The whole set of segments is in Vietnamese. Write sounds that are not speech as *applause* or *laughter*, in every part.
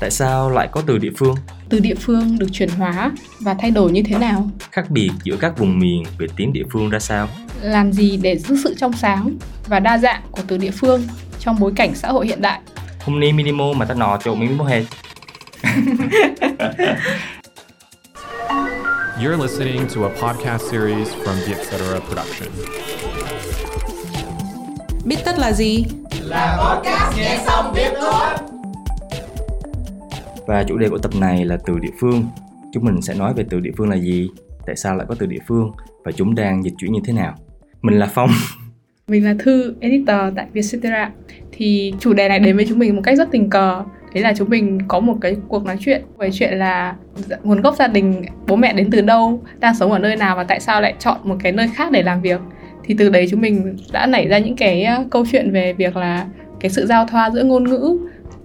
Tại sao lại có từ địa phương? Từ địa phương được chuyển hóa và thay đổi như thế nào? Khác biệt giữa các vùng miền về tiếng địa phương ra sao? Làm gì để giữ sự trong sáng và đa dạng của từ địa phương trong bối cảnh xã hội hiện đại? Hôm nay minimo mà ta nọ chỗ minimo hết. *laughs* You're listening to a podcast series from the Etc. Production. Biết tất là gì? Và chủ đề của tập này là từ địa phương. Chúng mình sẽ nói về từ địa phương là gì, tại sao lại có từ địa phương và chúng đang dịch chuyển như thế nào. Mình là Phong. *laughs* Mình là Thư, editor tại Vietcetera. Thì chủ đề này đến với chúng mình một cách rất tình cờ. Đấy là chúng mình có một cái cuộc nói chuyện về chuyện là nguồn gốc gia đình, bố mẹ đến từ đâu, đang sống ở nơi nào và tại sao lại chọn một cái nơi khác để làm việc. Thì từ đấy chúng mình đã nảy ra những cái ờ, câu chuyện về việc là cái sự giao thoa giữa ngôn ngữ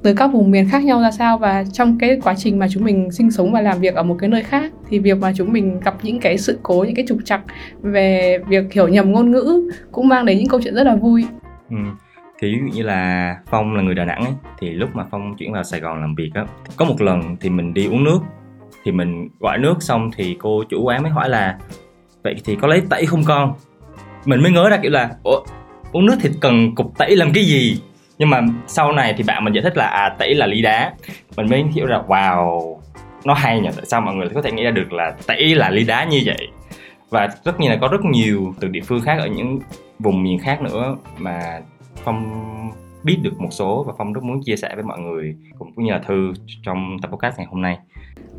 từ các vùng miền khác nhau ra sao và trong cái quá trình mà chúng mình sinh sống và làm việc ở một cái nơi khác thì việc mà chúng mình gặp những cái sự cố những cái trục trặc về việc hiểu nhầm ngôn ngữ cũng mang đến những câu chuyện rất là vui Ừ. Thì ví dụ như là Phong là người Đà Nẵng ấy, thì lúc mà Phong chuyển vào Sài Gòn làm việc á, có một lần thì mình đi uống nước thì mình gọi nước xong thì cô chủ quán mới hỏi là vậy thì có lấy tẩy không con? Mình mới ngớ ra kiểu là Ủa, uống nước thì cần cục tẩy làm cái gì? Nhưng mà sau này thì bạn mình giải thích là à tẩy là lý đá. Mình mới hiểu là wow nó hay nhỉ tại sao mọi người có thể nghĩ ra được là tẩy là lý đá như vậy? Và tất nhiên là có rất nhiều từ địa phương khác ở những vùng miền khác nữa mà phong biết được một số và phong rất muốn chia sẻ với mọi người cũng như là thư trong tập podcast ngày hôm nay.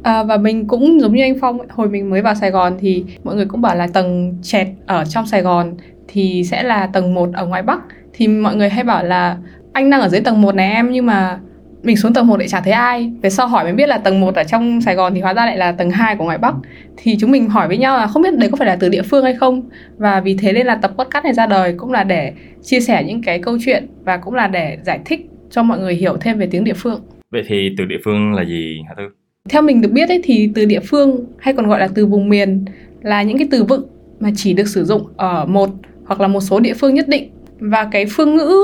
À, và mình cũng giống như anh Phong hồi mình mới vào Sài Gòn thì mọi người cũng bảo là tầng chẹt ở trong Sài Gòn thì sẽ là tầng 1 ở ngoài Bắc. Thì mọi người hay bảo là anh đang ở dưới tầng 1 này em nhưng mà mình xuống tầng 1 lại chả thấy ai. Về sau hỏi mới biết là tầng 1 ở trong Sài Gòn thì hóa ra lại là tầng 2 của ngoài Bắc. Thì chúng mình hỏi với nhau là không biết đấy có phải là từ địa phương hay không. Và vì thế nên là tập podcast này ra đời cũng là để chia sẻ những cái câu chuyện và cũng là để giải thích cho mọi người hiểu thêm về tiếng địa phương. Vậy thì từ địa phương là gì hả thư? Theo mình được biết ấy, thì từ địa phương hay còn gọi là từ vùng miền là những cái từ vựng mà chỉ được sử dụng ở một hoặc là một số địa phương nhất định. Và cái phương ngữ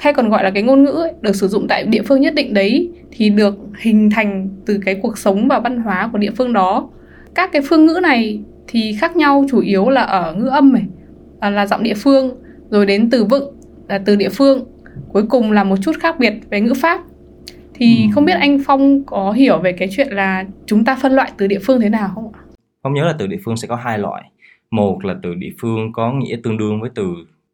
hay còn gọi là cái ngôn ngữ ấy, được sử dụng tại địa phương nhất định đấy thì được hình thành từ cái cuộc sống và văn hóa của địa phương đó các cái phương ngữ này thì khác nhau chủ yếu là ở ngữ âm này à, là giọng địa phương rồi đến từ vựng là từ địa phương cuối cùng là một chút khác biệt về ngữ pháp thì Ừ. không biết anh Phong có hiểu về cái chuyện là chúng ta phân loại từ địa phương thế nào không ạ? phong nhớ là từ địa phương sẽ có hai loại một là từ địa phương có nghĩa tương đương với từ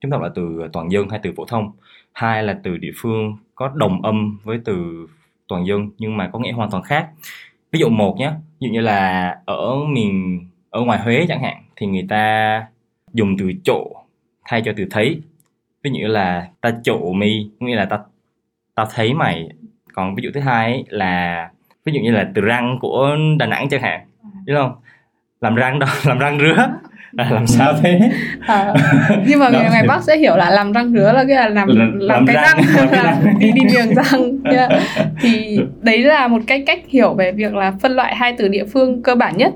chúng ta gọi là từ toàn dân hay từ phổ thông. Hai là từ địa phương có đồng âm với từ toàn dân nhưng mà có nghĩa hoàn toàn khác. Ví dụ một nhé ví dụ như là ở miền ở ngoài Huế chẳng hạn thì người ta dùng từ chỗ thay cho từ thấy. Ví dụ như là ta chỗ mi nghĩa là ta ta thấy mày. Còn ví dụ thứ hai ấy là ví dụ như là từ răng của Đà Nẵng chẳng hạn biết không? Làm răng đó *laughs* làm răng rứa là làm sao thế? À, nhưng mà người ngoài Bắc sẽ hiểu là làm răng rứa là cái là làm Làm- làm, cái răng, răng, làm đi đi đường *laughs* răng yeah. thì đấy là một cái cách hiểu về việc là phân loại hai từ địa phương cơ bản nhất.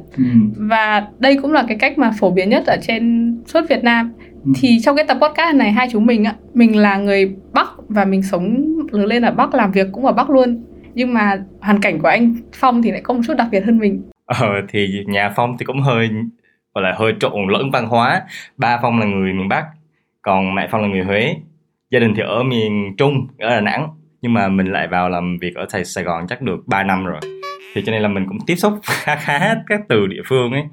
Và đây cũng là cái cách mà phổ biến nhất ở trên suốt Việt Nam. Ừ. thì trong cái tập podcast này hai chúng mình á mình là người Bắc và mình sống lớn lên ở Bắc làm việc cũng ở Bắc luôn. Nhưng mà hoàn cảnh của anh Phong thì lại có một chút đặc biệt hơn mình. Ờ thì nhà phong thì cũng hơi gọi là hơi trộn lẫn văn hóa. Ba phong là người miền bắc còn mẹ phong là người huế. Gia đình thì ở miền trung ở đà nẵng nhưng mà mình lại vào làm việc ở sài, sài gòn chắc được 3 năm rồi. Thì cho nên là mình cũng tiếp xúc *laughs* khá khá các từ địa phương ấy.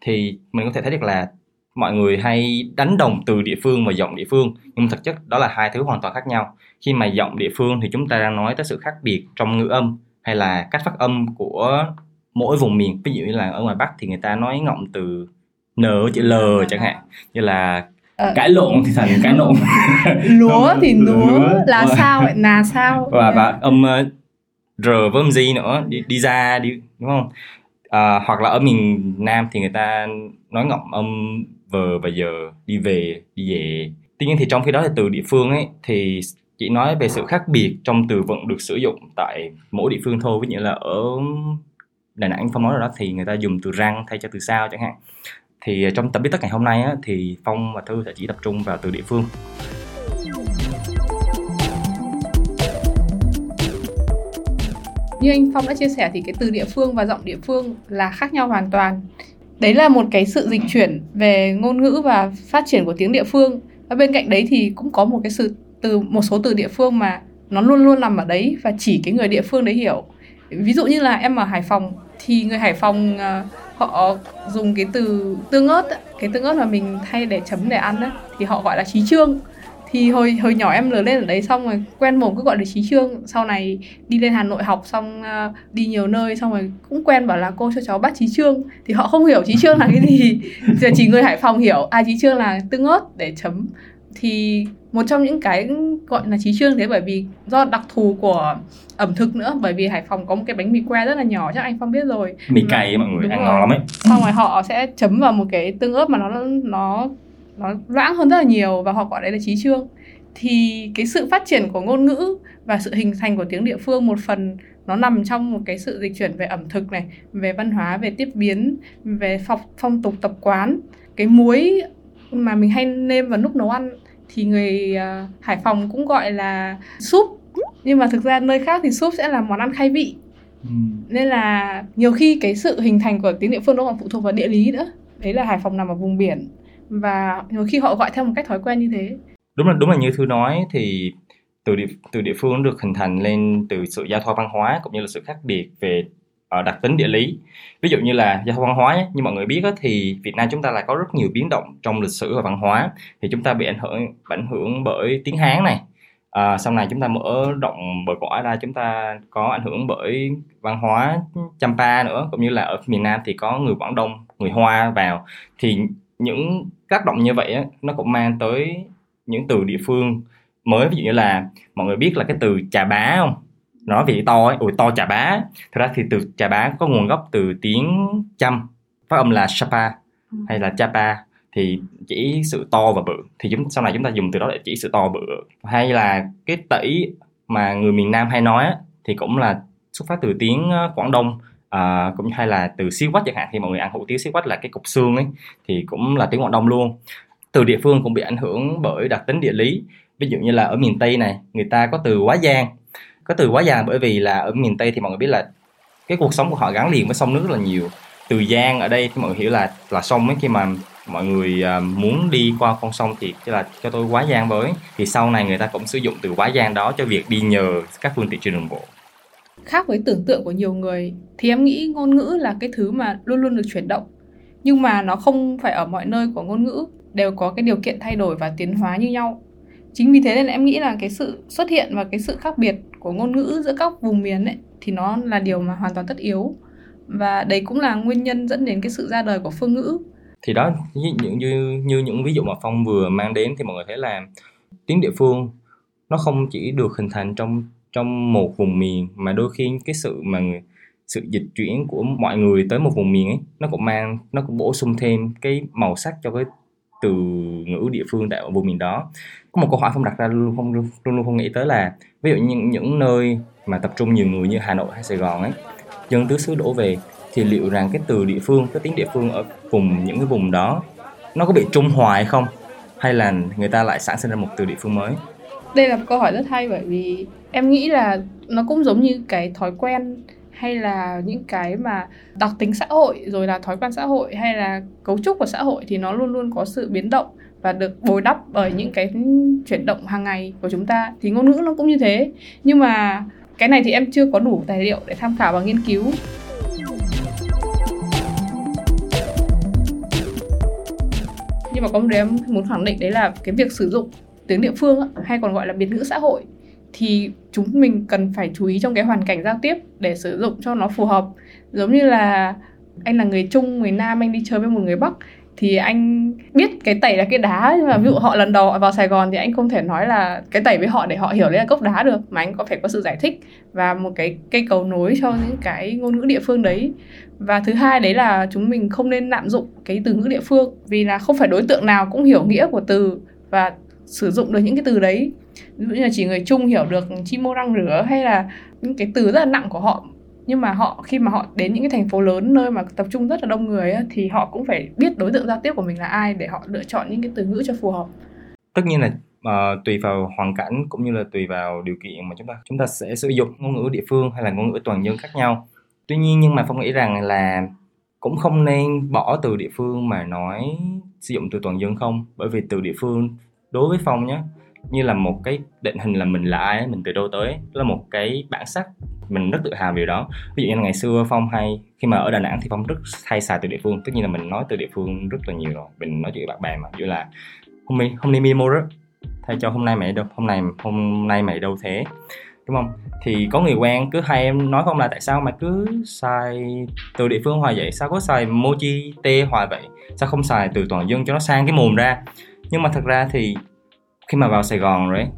Thì mình có thể thấy được là mọi người hay đánh đồng từ địa phương và giọng địa phương nhưng thực chất đó là hai thứ hoàn toàn khác nhau. Khi mà giọng địa phương thì chúng ta đang nói tới sự khác biệt trong ngữ âm hay là cách phát âm của mỗi vùng miền. Ví dụ như là ở ngoài bắc thì người ta nói ngọng từ n chữ l chẳng hạn. Như là Ờ, cãi lộn thì thành cãi lộn. *laughs* Lúa thì lúa. Là Ờ. sao lại là sao? Và và âm ờ, r với âm z nữa. Đi, đi ra đi đúng không? À, hoặc là ở miền nam thì người ta nói ngọng âm vờ và giờ đi về đi về. Tuy nhiên thì trong khi đó thì từ địa phương ấy thì chỉ nói về sự khác biệt trong từ vựng được sử dụng tại mỗi địa phương thôi. Ví dụ là ở Đà Nẵng Phong nói rồi đó thì người ta dùng từ răng thay cho từ sao chẳng hạn thì ờ, trong tập biết tất ngày hôm nay á, thì Phong và Thư sẽ chỉ tập trung vào từ địa phương. Như anh Phong đã chia sẻ thì cái từ địa phương và giọng địa phương là khác nhau hoàn toàn. Đấy là một cái sự dịch chuyển về ngôn ngữ và phát triển của tiếng địa phương. Và bên cạnh đấy thì cũng có một cái sự từ một số từ địa phương mà nó luôn luôn nằm ở đấy và chỉ cái người địa phương đấy hiểu. Ví dụ như là em ở Hải Phòng thì người Hải Phòng uh, họ dùng cái từ tương ớt cái tương ớt mà mình thay để chấm để ăn đấy thì họ gọi là trí trương. Thì hồi hồi nhỏ em lớn lên ở đấy xong rồi quen mồm cứ gọi là trí trương. Sau này đi lên hà nội học xong uh, đi nhiều nơi xong rồi cũng quen bảo là cô cho cháu bắt trí trương. Thì họ không hiểu trí trương là cái gì. Giờ chỉ người hải phòng hiểu à trí trương là tương ớt để chấm. Thì một trong những cái gọi là trí trương thế bởi vì do đặc thù của ẩm thực nữa. Bởi vì Hải Phòng có một cái bánh mì que rất là nhỏ chắc anh Phong biết rồi. Mì cay mọi người ăn ngon lắm ấy. Xong rồi họ sẽ chấm vào một cái tương ớt mà nó nó nó loãng hơn rất là nhiều và họ gọi đấy là trí trương thì cái sự phát triển của ngôn ngữ và sự hình thành của tiếng địa phương một phần nó nằm trong một cái sự dịch chuyển về ẩm thực này về văn hóa về tiếp biến về phong, phong tục tập quán. Cái muối mà mình hay nêm vào lúc nấu ăn thì người uh, Hải Phòng cũng gọi là súp. Nhưng mà thực ra nơi khác thì súp sẽ là món ăn khai vị. Ừ. nên là nhiều khi cái sự hình thành của tiếng địa phương nó còn phụ thuộc vào địa lý nữa. Đấy là Hải Phòng nằm ở vùng biển. Và nhiều khi họ gọi theo một cách thói quen như thế. Đúng là đúng là như thư nói thì từ địa từ địa phương được hình thành lên từ sự giao thoa văn hóa cũng như là sự khác biệt về ở đặc tính địa lý. Ví dụ như là giao thông văn hóa như mọi người biết đó, thì Việt Nam chúng ta lại có rất nhiều biến động trong lịch sử và văn hóa. Thì chúng ta bị ảnh hưởng ảnh hưởng bởi tiếng Hán này. À, sau này chúng ta mở rộng bờ cõi ra chúng ta có ảnh hưởng bởi văn hóa Champa nữa. Cũng như là ở miền Nam thì có người Quảng Đông người Hoa vào. Thì những tác động như vậy á, nó cũng mang tới những từ địa phương mới. Ví dụ như là mọi người biết là cái từ trà bá không? Nói về to ấy. Ủi to trà bá. Thật ra thì từ trà bá có nguồn gốc từ tiếng chăm. Phát âm là chapa hay là chapa. Thì chỉ sự to và bự. Thì chúng sau này chúng ta dùng từ đó để chỉ sự to bự. Hay là cái tẩy mà người miền Nam hay nói thì cũng là xuất phát từ tiếng ờ, Quảng Đông. À, cũng hay là từ xíu quách chẳng hạn. Thì mọi người ăn hủ tiếu xíu quách là cái cục xương ấy. Thì cũng là tiếng Quảng Đông luôn. Từ địa phương cũng bị ảnh hưởng bởi đặc tính địa lý. Ví dụ như là ở miền Tây này người ta có từ quá giang cái từ quá giang bởi vì là ở miền Tây thì mọi người biết là cái cuộc sống của họ gắn liền với sông nước rất là nhiều. Từ giang ở đây thì mọi người hiểu là là sông ấy khi mà mọi người uh, muốn đi qua con sông thì tức là cho tôi quá giang với. Thì sau này người ta cũng sử dụng từ quá giang đó cho việc đi nhờ các phương tiện trên đường bộ. Khác với tưởng tượng của nhiều người thì em nghĩ ngôn ngữ là cái thứ mà luôn luôn được chuyển động. Nhưng mà nó không phải ở mọi nơi của ngôn ngữ đều có cái điều kiện thay đổi và tiến hóa như nhau chính vì thế nên em nghĩ là cái sự xuất hiện và cái sự khác biệt của ngôn ngữ giữa các vùng miền ấy thì nó là điều mà hoàn toàn tất yếu. Và đấy cũng là nguyên nhân dẫn đến cái sự ra đời của phương ngữ. Thì đó như những như, như những ví dụ mà phong vừa mang đến thì mọi người thấy là tiếng địa phương nó không chỉ được hình thành trong trong một vùng miền mà đôi khi cái sự mà sự dịch chuyển của mọi người tới một vùng miền ấy nó cũng mang nó cũng bổ sung thêm cái màu sắc cho cái từ ngữ địa phương tại vùng miền đó. Có một câu hỏi phong đặt ra luôn không luôn luôn không nghĩ tới là ví dụ như những, những nơi mà tập trung nhiều người như Hà Nội hay Sài Gòn ấy dân tứ xứ đổ về thì liệu rằng cái từ địa phương cái tiếng địa phương ở vùng những cái vùng đó nó có bị trung hòa hay không? Hay là người ta lại sản sinh ra một từ địa phương mới? Đây là một câu hỏi rất hay bởi vì em nghĩ là nó cũng giống như cái thói quen hay là những cái mà đặc tính xã hội, rồi là thói quen xã hội hay là cấu trúc của xã hội thì nó luôn luôn có sự biến động và được bồi đắp bởi những cái chuyển động hàng ngày của chúng ta. Thì ngôn ngữ nó cũng như thế. Nhưng mà cái này thì em chưa có đủ tài liệu để tham khảo và nghiên cứu. Nhưng mà có một điều em muốn khẳng định đấy là cái việc sử dụng tiếng địa phương hay còn gọi là biệt ngữ xã hội thì chúng mình cần phải chú ý trong cái hoàn cảnh giao tiếp để sử dụng cho nó phù hợp. Giống như là anh là người trung, người nam, anh đi chơi với một người bắc thì anh biết cái tẩy là cái đá. Nhưng mà ví dụ họ lần đầu vào Sài Gòn thì anh không thể nói là cái tẩy với họ để họ hiểu đấy là cốc đá được, mà anh có phải có sự giải thích và một cái cây cầu nối cho những cái ngôn ngữ địa phương đấy. Và thứ hai đấy là chúng mình không nên lạm dụng cái từ ngữ địa phương vì là không phải đối tượng nào cũng hiểu nghĩa của từ và sử dụng được những cái từ đấy ví dụ như là chỉ người Trung hiểu được chi mô răng rửa hay là những cái từ rất là nặng của họ. Nhưng mà họ khi mà họ đến những cái thành phố lớn nơi mà tập trung rất là đông người ấy, thì họ cũng phải biết đối tượng giao tiếp của mình là ai để họ lựa chọn những cái từ ngữ cho phù hợp. Tất nhiên là uh, tùy vào hoàn cảnh cũng như là tùy vào điều kiện mà chúng ta chúng ta sẽ sử dụng ngôn ngữ địa phương hay là ngôn ngữ toàn dân khác nhau. Tuy nhiên nhưng mà phong nghĩ rằng là cũng không nên bỏ từ địa phương mà nói sử dụng từ toàn dân không. Bởi vì từ địa phương đối với phong nhé như là một cái định hình là mình là ai mình từ đâu tới là một cái bản sắc. Mình rất tự hào về đó. Ví dụ như ngày xưa phong hay, khi mà ở đà nẵng thì phong rất hay xài từ địa phương. Tất nhiên là mình nói từ địa phương rất là nhiều rồi. Mình nói chuyện với bạn bè mà như là, hôm nay hôm nay mi mua đó, thay cho hôm nay mày đâu, hôm nay hôm nay mày đâu thế? Đúng không? Thì có người quen, cứ hay em nói không là tại sao mà cứ xài từ địa phương hoài vậy? Sao có xài mochi tê hoài vậy? Sao không xài từ toàn dân cho nó sang cái mồm ra? Nhưng mà thật ra thì khi mà vào Sài Gòn rồi ấy,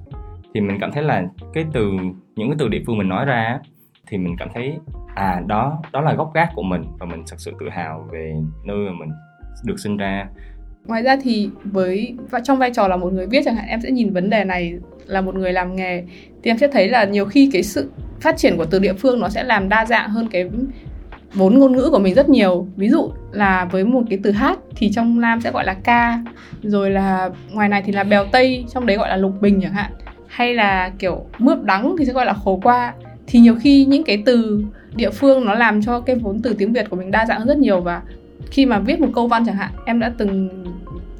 thì mình cảm thấy là cái từ những cái từ địa phương mình nói ra thì mình cảm thấy à đó đó là gốc gác của mình và mình thật sự tự hào về nơi mà mình được sinh ra. Ngoài ra thì với trong vai trò là một người viết chẳng hạn em sẽ nhìn vấn đề này là một người làm nghề thì em sẽ thấy là nhiều khi cái sự phát triển của từ địa phương nó sẽ làm đa dạng hơn cái vốn ngôn ngữ của mình rất nhiều. Ví dụ là với một cái từ hát thì trong nam sẽ gọi là ca, rồi là ngoài này thì là bèo tây, trong đấy gọi là lục bình chẳng hạn. Hay là kiểu mướp đắng thì sẽ gọi là khổ qua. Thì nhiều khi những cái từ địa phương nó làm cho cái vốn từ tiếng việt của mình đa dạng hơn rất nhiều và khi mà viết một câu văn chẳng hạn, em đã từng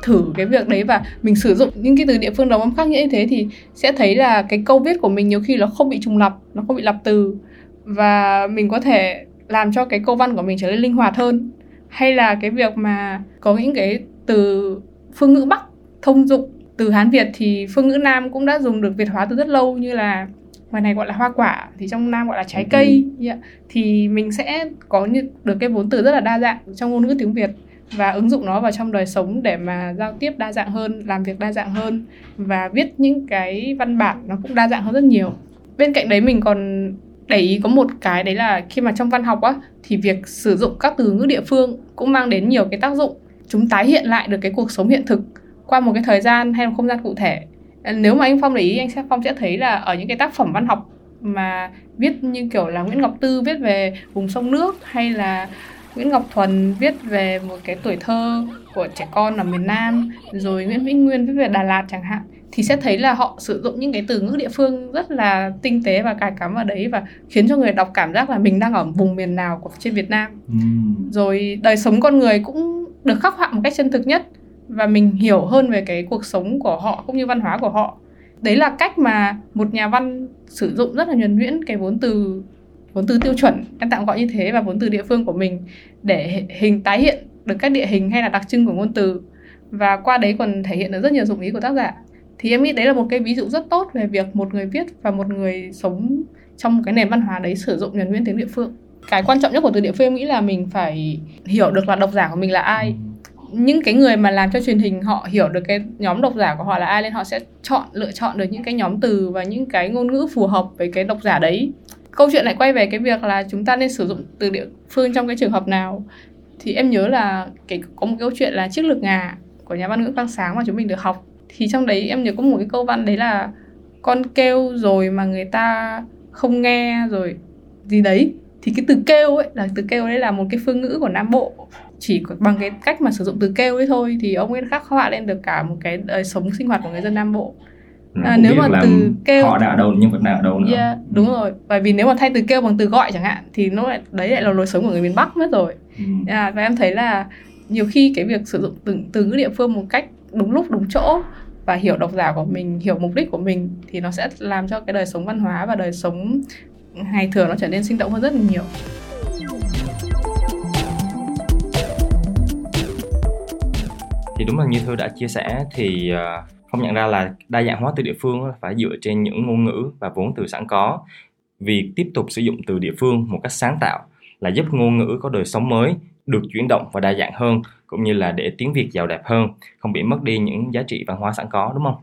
thử cái việc đấy và mình sử dụng những cái từ địa phương đồng âm khác như thế thì sẽ thấy là cái câu viết của mình nhiều khi nó không bị trùng lặp, nó không bị lặp từ. Và mình có thể làm cho cái câu văn của mình trở nên linh hoạt hơn? Hay là cái việc mà có những cái từ phương ngữ bắc thông dụng từ hán việt thì phương ngữ nam cũng đã dùng được việt hóa từ rất lâu như là ngoài này gọi là hoa quả thì trong nam gọi là trái cây yeah. thì mình sẽ có như được cái vốn từ rất là đa dạng trong ngôn ngữ tiếng việt và ứng dụng nó vào trong đời sống để mà giao tiếp đa dạng hơn làm việc đa dạng hơn và viết những cái văn bản nó cũng đa dạng hơn rất nhiều. Bên cạnh đấy mình còn để ý có một cái đấy là khi mà trong văn học á, thì việc sử dụng các từ ngữ địa phương cũng mang đến nhiều cái tác dụng. Chúng tái hiện lại được cái cuộc sống hiện thực qua một cái thời gian hay một không gian cụ thể. Ờ, nếu mà anh phong để ý, anh sẽ, phong sẽ thấy là ở những cái tác phẩm văn học mà viết như kiểu là Nguyễn Ngọc Tư viết về vùng sông nước hay là Nguyễn Ngọc Thuần viết về một cái tuổi thơ của trẻ con ở miền Nam, rồi Nguyễn Vĩnh Nguyên viết về Đà Lạt chẳng hạn thì sẽ thấy là họ sử dụng những cái từ ngữ địa phương rất là tinh tế và cài cắm vào đấy và khiến cho người đọc cảm giác là mình đang ở vùng miền nào của trên Việt Nam. Ừ. Rồi đời sống con người cũng được khắc họa một cách chân thực nhất và mình hiểu hơn về cái cuộc sống của họ cũng như văn hóa của họ. Đấy là cách mà một nhà văn sử dụng rất là nhuần nhuyễn cái vốn từ vốn từ tiêu chuẩn em tạm gọi như thế và vốn từ địa phương của mình để hình tái hiện được các địa hình hay là đặc trưng của ngôn từ và qua đấy còn thể hiện được rất nhiều dụng ý của tác giả thì em nghĩ đấy là một cái ví dụ rất tốt về việc một người viết và một người sống trong cái nền văn hóa đấy sử dụng nhuần nguyên tiếng địa phương. Cái quan trọng nhất của từ địa phương em nghĩ là mình phải hiểu được là độc giả của mình là ai. Những cái người mà làm cho truyền hình họ hiểu được cái nhóm độc giả của họ là ai, nên họ sẽ chọn, lựa chọn được những cái nhóm từ và những cái ngôn ngữ phù hợp với cái độc giả đấy. Câu chuyện lại quay về cái việc là chúng ta nên sử dụng từ địa phương trong cái trường hợp nào. Thì em nhớ là cái, có một câu chuyện là chiếc lược ngà của nhà văn ngữ quang sáng mà chúng mình được học thì trong đấy em nhớ có một cái câu văn đấy là con kêu rồi mà người ta không nghe rồi gì đấy. Thì cái từ kêu ấy là từ kêu đấy là một cái phương ngữ của nam bộ. Chỉ bằng cái cách mà sử dụng từ kêu ấy thôi thì ông ấy khắc họa lên được cả một cái đời sống sinh hoạt của người dân nam bộ. À, nếu mà từ kêu họ đã ở đâu nhưng vẫn đang ở đâu nữa. Yeah, đúng rồi. Bởi vì nếu mà thay từ kêu bằng từ gọi chẳng hạn thì nó lại đấy lại là lối sống của người miền bắc mất rồi. Ừ. yeah, và em thấy là nhiều khi cái việc sử dụng từ từ ngữ địa phương một cách đúng lúc, đúng chỗ và hiểu độc giả của mình, hiểu mục đích của mình thì nó sẽ làm cho cái đời sống văn hóa và đời sống ngày thường nó trở nên sinh động hơn rất là nhiều. Thì đúng là như thư đã chia sẻ thì ờ, không nhận ra là đa dạng hóa từ địa phương phải dựa trên những ngôn ngữ và vốn từ sẵn có. Việc tiếp tục sử dụng từ địa phương một cách sáng tạo là giúp ngôn ngữ có đời sống mới được chuyển động và đa dạng hơn cũng như là để tiếng Việt giàu đẹp hơn, không bị mất đi những giá trị văn hóa sẵn có đúng không?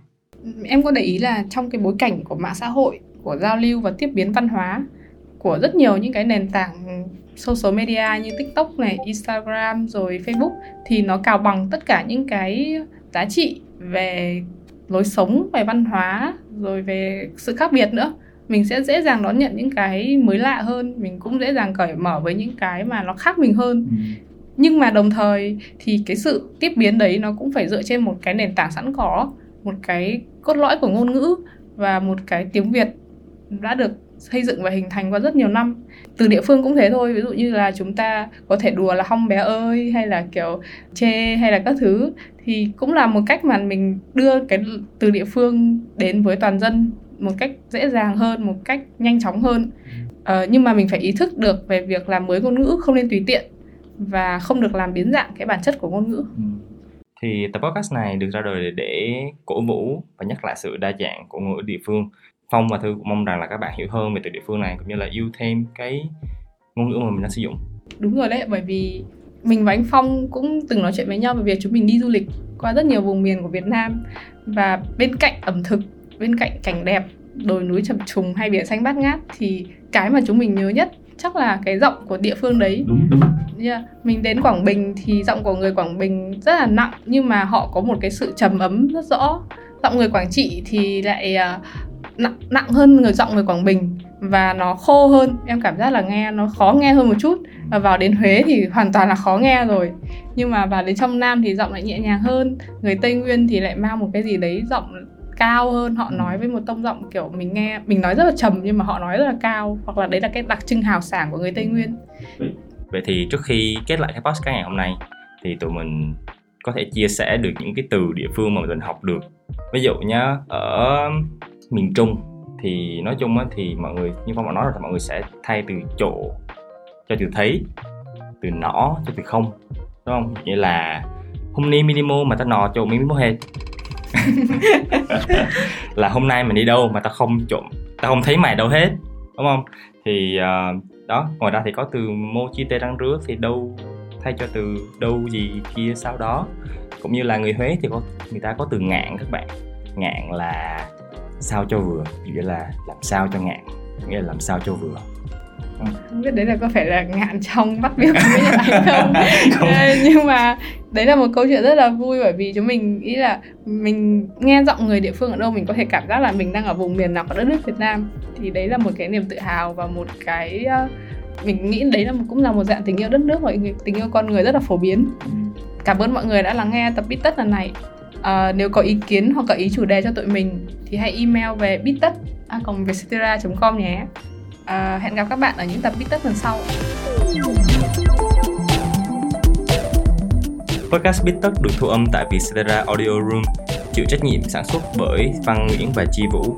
Em có để ý là trong cái bối cảnh của mạng xã hội, của giao lưu và tiếp biến văn hóa của rất nhiều những cái nền tảng social media như TikTok này, Instagram rồi Facebook thì nó cào bằng tất cả những cái giá trị về lối sống, về văn hóa rồi về sự khác biệt nữa mình sẽ dễ dàng đón nhận những cái mới lạ hơn mình cũng dễ dàng cởi mở với những cái mà nó khác mình hơn. Ừ. nhưng mà đồng thời thì cái sự tiếp biến đấy nó cũng phải dựa trên một cái nền tảng sẵn có một cái cốt lõi của ngôn ngữ và một cái tiếng Việt đã được xây dựng và hình thành qua rất nhiều năm. Từ địa phương cũng thế thôi ví dụ như là chúng ta có thể đùa là hong bé ơi hay là kiểu chê hay là các thứ thì cũng là một cách mà mình đưa cái từ địa phương đến với toàn dân một cách dễ dàng hơn một cách nhanh chóng hơn. Ờ, nhưng mà mình phải ý thức được về việc làm mới ngôn ngữ không nên tùy tiện và không được làm biến dạng cái bản chất của ngôn ngữ. Ừ. thì tập podcast này được ra đời để cổ vũ và nhắc lại sự đa dạng của ngôn ngữ địa phương. Phong và thư cũng mong rằng là các bạn hiểu hơn về từ địa phương này cũng như là yêu thêm cái ngôn ngữ mà mình đang sử dụng. Đúng rồi đấy bởi vì mình và anh Phong cũng từng nói chuyện với nhau về việc chúng mình đi du lịch qua rất nhiều vùng miền của Việt Nam và bên cạnh ẩm thực bên cạnh cảnh đẹp đồi núi chập trùng hay biển xanh bát ngát thì cái mà chúng mình nhớ nhất chắc là cái giọng của địa phương đấy. Đúng đúng. Yeah. mình đến Quảng Bình thì giọng của người Quảng Bình rất là nặng nhưng mà họ có một cái sự trầm ấm rất rõ. Giọng người Quảng Trị thì lại uh, nặng nặng hơn người giọng người Quảng Bình và nó khô hơn. Em cảm giác là nghe nó khó nghe hơn một chút. Và vào đến Huế thì hoàn toàn là khó nghe rồi. Nhưng mà vào đến trong Nam thì giọng lại nhẹ nhàng hơn. Người Tây Nguyên thì lại mang một cái gì đấy giọng cao hơn họ nói với một tông giọng kiểu mình nghe mình nói rất là trầm nhưng mà họ nói rất là cao hoặc là đấy là cái đặc trưng hào sảng của người Tây Nguyên. Vậy thì trước khi kết lại cái podcast ngày hôm nay thì tụi mình có thể chia sẻ được những cái từ địa phương mà mình học được. Ví dụ nhá ở miền Trung thì nói chung á thì mọi người như phong bảo nói rồi thì mọi người sẽ thay từ chỗ cho từ thấy từ nỏ cho từ không đúng không? Nghĩa là hôm nay minimo mà ta nọ chỗ minimo hết *laughs* là hôm nay mình đi đâu mà ta không trộm ta không thấy mày đâu hết đúng không? Thì uh, đó ngoài ra thì có từ mô chi tê răng rứa thì đâu thay cho từ đâu gì kia sau đó. Cũng như là người Huế thì có người ta có từ ngạn các bạn. Ngạn là sao cho vừa nghĩa là làm sao cho ngạn nghĩa là làm sao cho vừa không. Biết đấy là có phải là ngạn trong bắt việc với Nhật Anh không? Không. Nhưng mà đấy là một câu chuyện rất là vui bởi vì chúng mình nghĩ là mình nghe giọng người địa phương ở đâu mình có thể cảm giác là mình đang ở vùng miền nào của đất nước Việt Nam. Thì đấy là một cái niềm tự hào và một cái ờ, mình nghĩ đấy là một- cũng là một dạng tình yêu đất nước và tình yêu con người rất là phổ biến. Cảm ơn mọi người đã lắng nghe tập Bít Tất lần này. Ờ, nếu có ý kiến hoặc gợi ý chủ đề cho tụi mình thì hãy email về bittất com nhé À, hẹn gặp các bạn ở những tập Bít Tất lần sau Podcast Bít Tất được thu âm tại Vietcetera Audio Room, chịu trách nhiệm sản xuất bởi Văn Nguyễn và Chi Vũ.